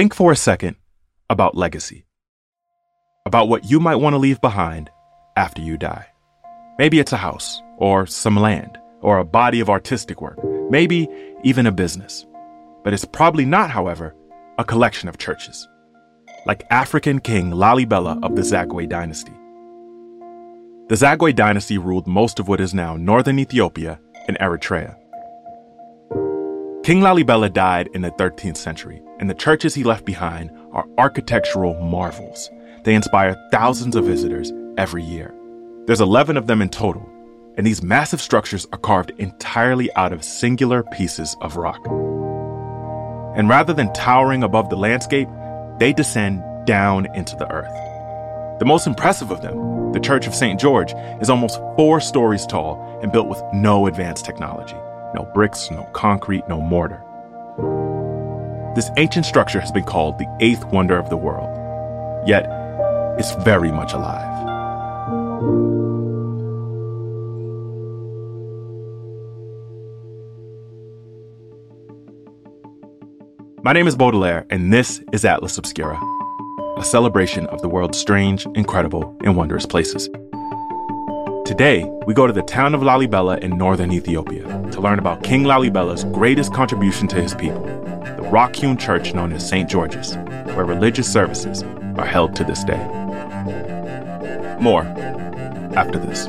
Think for a second about legacy, about what you might want to leave behind after you die. Maybe it's a house, or some land, or a body of artistic work, maybe even a business. But it's probably not, however, a collection of churches, like African king Lalibela of the Zagwe dynasty. The Zagwe dynasty ruled most of what is now northern Ethiopia and Eritrea. King Lalibela died in the 13th century, and the churches he left behind are architectural marvels. They inspire thousands of visitors every year. There's 11 of them in total, and these massive structures are carved entirely out of singular pieces of rock. And rather than towering above the landscape, they descend down into the earth. The most impressive of them, the Church of St. George, is almost four stories tall and built with no advanced technology. No bricks, no concrete, no mortar. This ancient structure has been called the eighth wonder of the world. Yet, it's very much alive. My name is Baudelaire, and this is Atlas Obscura, a celebration of the world's strange, incredible, and wondrous places. Today, we go to the town of Lalibela in northern Ethiopia to learn about King Lalibela's greatest contribution to his people, the rock hewn church known as St. George's, where religious services are held to this day. More after this.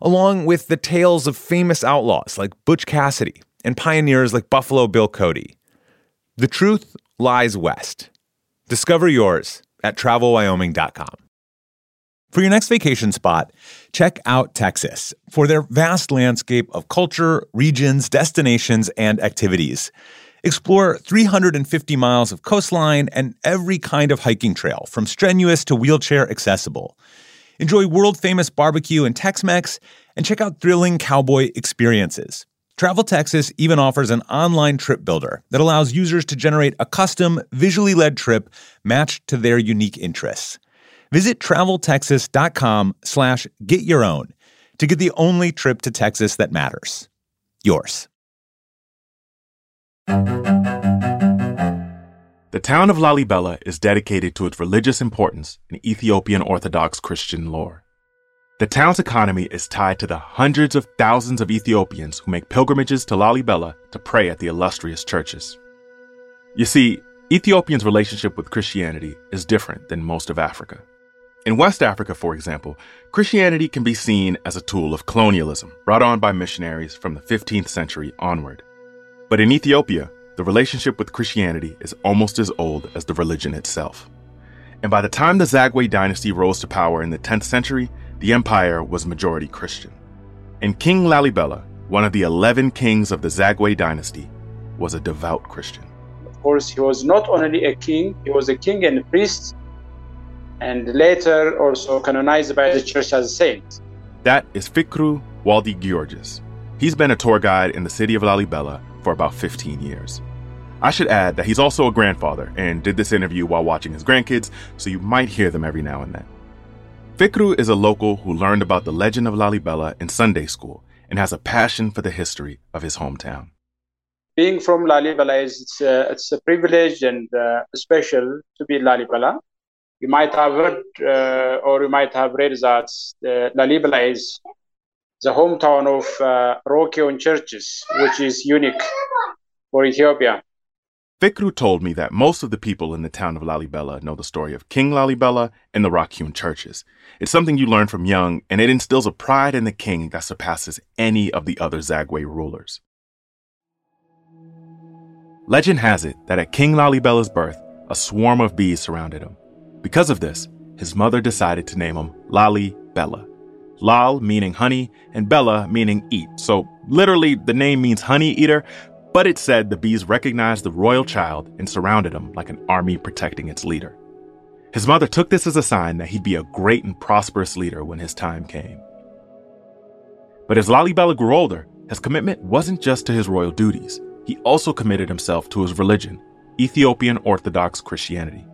along with the tales of famous outlaws like Butch Cassidy and pioneers like Buffalo Bill Cody. The truth lies west. Discover yours at travelwyoming.com. For your next vacation spot, check out Texas for their vast landscape of culture, regions, destinations, and activities. Explore 350 miles of coastline and every kind of hiking trail, from strenuous to wheelchair accessible. Enjoy world famous barbecue and Tex Mex, and check out thrilling cowboy experiences. Travel Texas even offers an online trip builder that allows users to generate a custom, visually led trip matched to their unique interests. Visit traveltexas.com slash get your own to get the only trip to Texas that matters. Yours. The town of Lalibela is dedicated to its religious importance in Ethiopian Orthodox Christian lore. The town's economy is tied to the hundreds of thousands of Ethiopians who make pilgrimages to Lalibela to pray at the illustrious churches. You see, Ethiopians' relationship with Christianity is different than most of Africa. In West Africa, for example, Christianity can be seen as a tool of colonialism brought on by missionaries from the 15th century onward. But in Ethiopia, the relationship with Christianity is almost as old as the religion itself. And by the time the Zagwe dynasty rose to power in the 10th century, the empire was majority Christian. And King Lalibela, one of the 11 kings of the Zagwe dynasty, was a devout Christian. Of course, he was not only a king, he was a king and a priest, and later also canonized by the church as a saint. That is Fikru Waldi Georges. He's been a tour guide in the city of Lalibela for about 15 years. I should add that he's also a grandfather and did this interview while watching his grandkids, so you might hear them every now and then. Fikru is a local who learned about the legend of Lalibela in Sunday school and has a passion for the history of his hometown. Being from Lalibela is it's a, it's a privilege and uh, special to be Lalibela. You might have heard uh, or you might have read that uh, Lalibela is the hometown of uh, rock-hewn churches, which is unique for Ethiopia. Fikru told me that most of the people in the town of Lalibela know the story of King Lalibela and the rock-hewn churches. It's something you learn from young, and it instills a pride in the king that surpasses any of the other Zagwe rulers. Legend has it that at King Lalibela's birth, a swarm of bees surrounded him. Because of this, his mother decided to name him Lali Bella. Lal meaning honey, and Bella meaning eat. So literally, the name means honey eater, but it said the bees recognized the royal child and surrounded him like an army protecting its leader. His mother took this as a sign that he'd be a great and prosperous leader when his time came. But as Lalibela grew older, his commitment wasn't just to his royal duties. He also committed himself to his religion, Ethiopian Orthodox Christianity.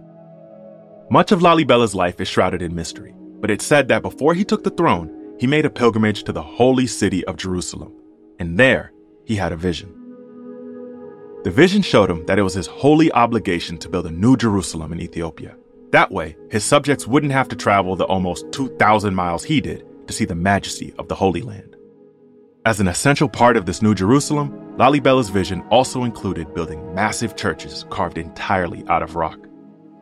Much of Lalibela's life is shrouded in mystery, but it's said that before he took the throne, he made a pilgrimage to the holy city of Jerusalem, and there he had a vision. The vision showed him that it was his holy obligation to build a new Jerusalem in Ethiopia. That way, his subjects wouldn't have to travel the almost 2,000 miles he did to see the majesty of the Holy Land. As an essential part of this new Jerusalem, Lalibela's vision also included building massive churches carved entirely out of rock.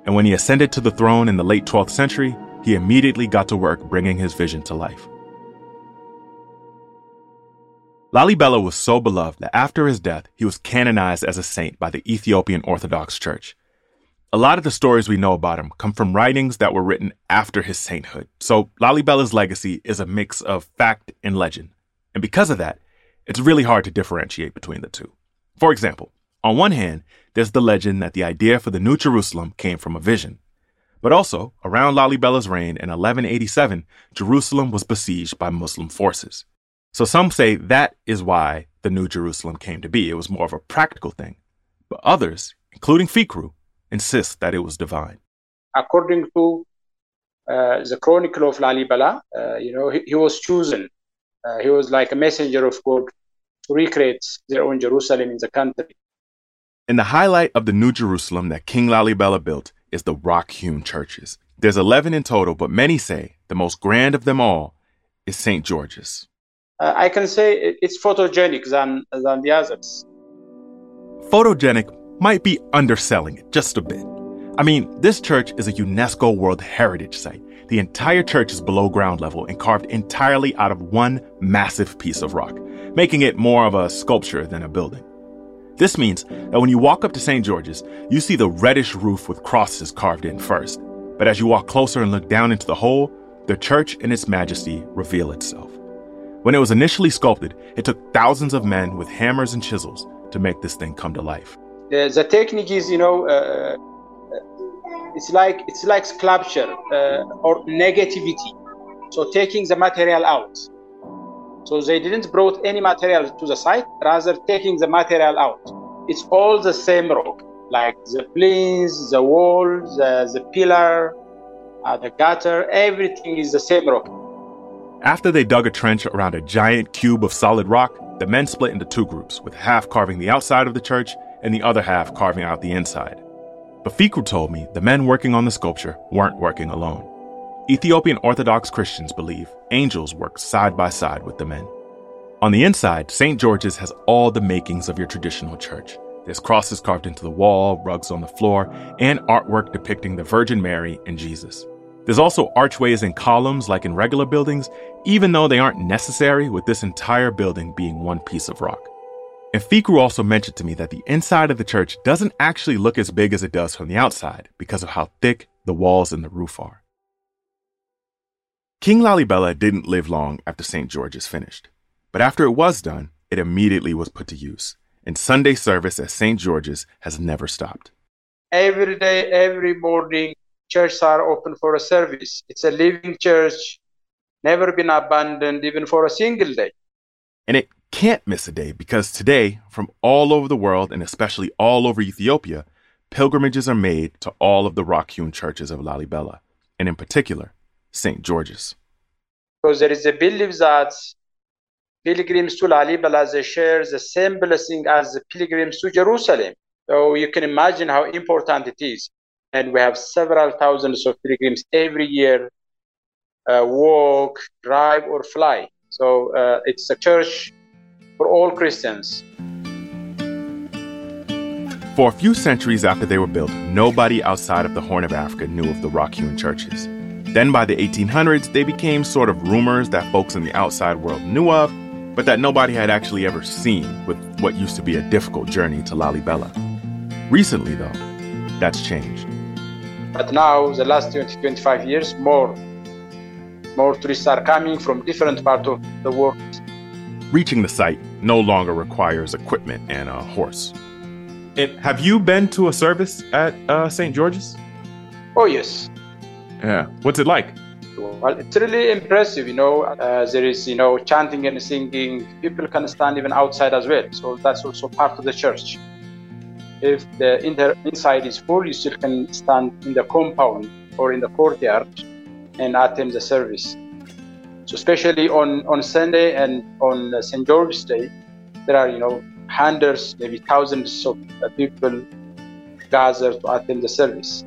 And when he ascended to the throne in the late 12th century, he immediately got to work bringing his vision to life. Lalibela was so beloved that after his death, he was canonized as a saint by the Ethiopian Orthodox Church. A lot of the stories we know about him come from writings that were written after his sainthood. So Lalibela's legacy is a mix of fact and legend. And because of that, it's really hard to differentiate between the two. For example, on one hand, there's the legend that the idea for the New Jerusalem came from a vision. But also, around Lalibela's reign in 1187, Jerusalem was besieged by Muslim forces. So some say that is why the New Jerusalem came to be. It was more of a practical thing. But others, including Fikru, insist that it was divine. According to uh, the Chronicle of Lalibela, uh, you know, he, he was chosen. Uh, he was like a messenger of God to recreate their own Jerusalem in the country. And the highlight of the New Jerusalem that King Lalibela built is the rock-hewn churches. There's 11 in total, but many say the most grand of them all is St. George's. Uh, I can say it's photogenic than, than the others. Photogenic might be underselling it just a bit. I mean, this church is a UNESCO World Heritage Site. The entire church is below ground level and carved entirely out of one massive piece of rock, making it more of a sculpture than a building. This means that when you walk up to St. George's, you see the reddish roof with crosses carved in first. But as you walk closer and look down into the hole, the church in its majesty reveal itself. When it was initially sculpted, it took thousands of men with hammers and chisels to make this thing come to life. The, the technique is you know uh, uh, it's like it's like sculpture uh, or negativity. So taking the material out. So they didn't brought any material to the site rather taking the material out. It's all the same rock like the planes the walls uh, the pillar uh, the gutter everything is the same rock after they dug a trench around a giant cube of solid rock the men split into two groups with half carving the outside of the church and the other half carving out the inside. But Fikru told me the men working on the sculpture weren't working alone. Ethiopian Orthodox Christians believe angels work side by side with the men. On the inside, St. George's has all the makings of your traditional church. There's crosses carved into the wall, rugs on the floor, and artwork depicting the Virgin Mary and Jesus. There's also archways and columns like in regular buildings, even though they aren't necessary with this entire building being one piece of rock. And Fikru also mentioned to me that the inside of the church doesn't actually look as big as it does from the outside because of how thick the walls and the roof are. King Lalibela didn't live long after St. George's finished, but after it was done, it immediately was put to use, and Sunday service at St. George's has never stopped. Every day, every morning, churches are open for a service. It's a living church, never been abandoned even for a single day. And it can't miss a day because today, from all over the world and especially all over Ethiopia, pilgrimages are made to all of the rock hewn churches of Lalibela, and in particular, St. George's. Because there is a belief that pilgrims to Lalibela they share the same blessing as the pilgrims to Jerusalem. So you can imagine how important it is. And we have several thousands of pilgrims every year uh, walk, drive, or fly. So uh, it's a church for all Christians. For a few centuries after they were built, nobody outside of the Horn of Africa knew of the rock hewn churches. Then by the 1800s, they became sort of rumors that folks in the outside world knew of, but that nobody had actually ever seen with what used to be a difficult journey to Lalibela. Recently, though, that's changed. But now, the last 20, 25 years, more, more tourists are coming from different parts of the world. Reaching the site no longer requires equipment and a horse. And have you been to a service at uh, St. George's? Oh, yes. Yeah. What's it like? Well, it's really impressive, you know. Uh, there is, you know, chanting and singing. People can stand even outside as well. So that's also part of the church. If the inter- inside is full, you still can stand in the compound or in the courtyard and attend the service. So especially on, on Sunday and on St. George's Day, there are, you know, hundreds, maybe thousands of uh, people gather to attend the service.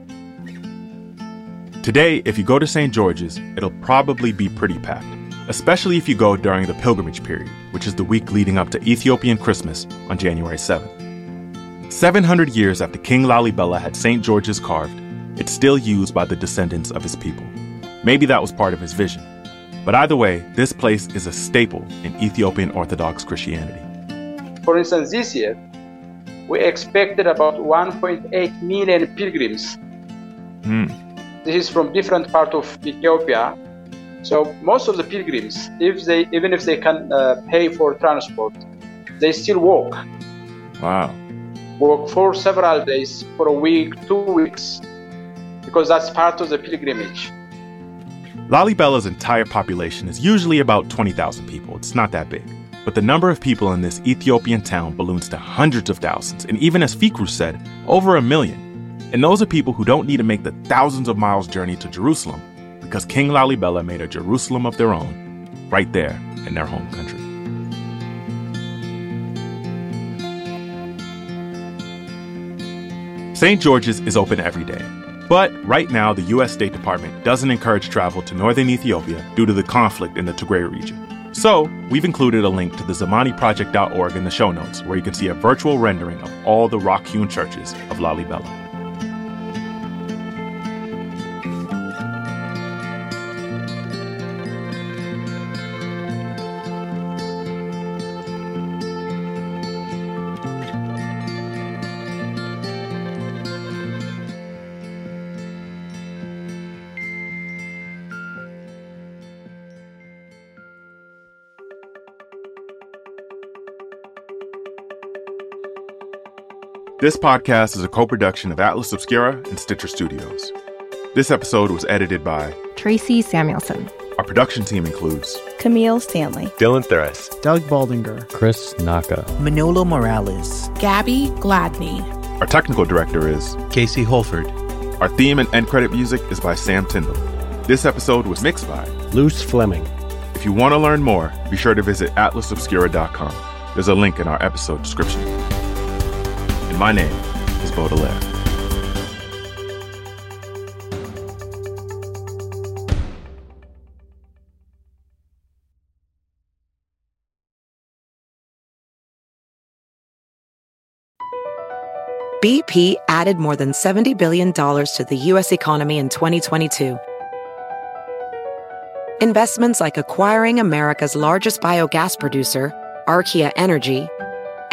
Today, if you go to St. George's, it'll probably be pretty packed, especially if you go during the pilgrimage period, which is the week leading up to Ethiopian Christmas on January 7th. 700 years after King Lalibela had St. George's carved, it's still used by the descendants of his people. Maybe that was part of his vision. But either way, this place is a staple in Ethiopian Orthodox Christianity. For instance, this year, we expected about 1.8 million pilgrims. Hmm. This is from different parts of Ethiopia. So most of the pilgrims, if they even if they can uh, pay for transport, they still walk. Wow. Walk for several days, for a week, two weeks, because that's part of the pilgrimage. Lalibela's entire population is usually about 20,000 people. It's not that big. But the number of people in this Ethiopian town balloons to hundreds of thousands, and even as Fikru said, over a million. And those are people who don't need to make the thousands of miles journey to Jerusalem because King Lalibela made a Jerusalem of their own, right there in their home country. St. George's is open every day. But right now, the U.S. State Department doesn't encourage travel to northern Ethiopia due to the conflict in the Tigray region. So, we've included a link to the ZamaniProject.org in the show notes where you can see a virtual rendering of all the rock hewn churches of Lalibela. This podcast is a co production of Atlas Obscura and Stitcher Studios. This episode was edited by Tracy Samuelson. Our production team includes Camille Stanley, Dylan Thuras, Doug Baldinger, Chris Naka, Manolo Morales, Gabby Gladney. Our technical director is Casey Holford. Our theme and end credit music is by Sam Tindall. This episode was mixed by Luce Fleming. If you want to learn more, be sure to visit atlasobscura.com. There's a link in our episode description. And my name is Baudelaire. BP added more than $70 billion to the U.S. economy in 2022. Investments like acquiring America's largest biogas producer, Archaea Energy,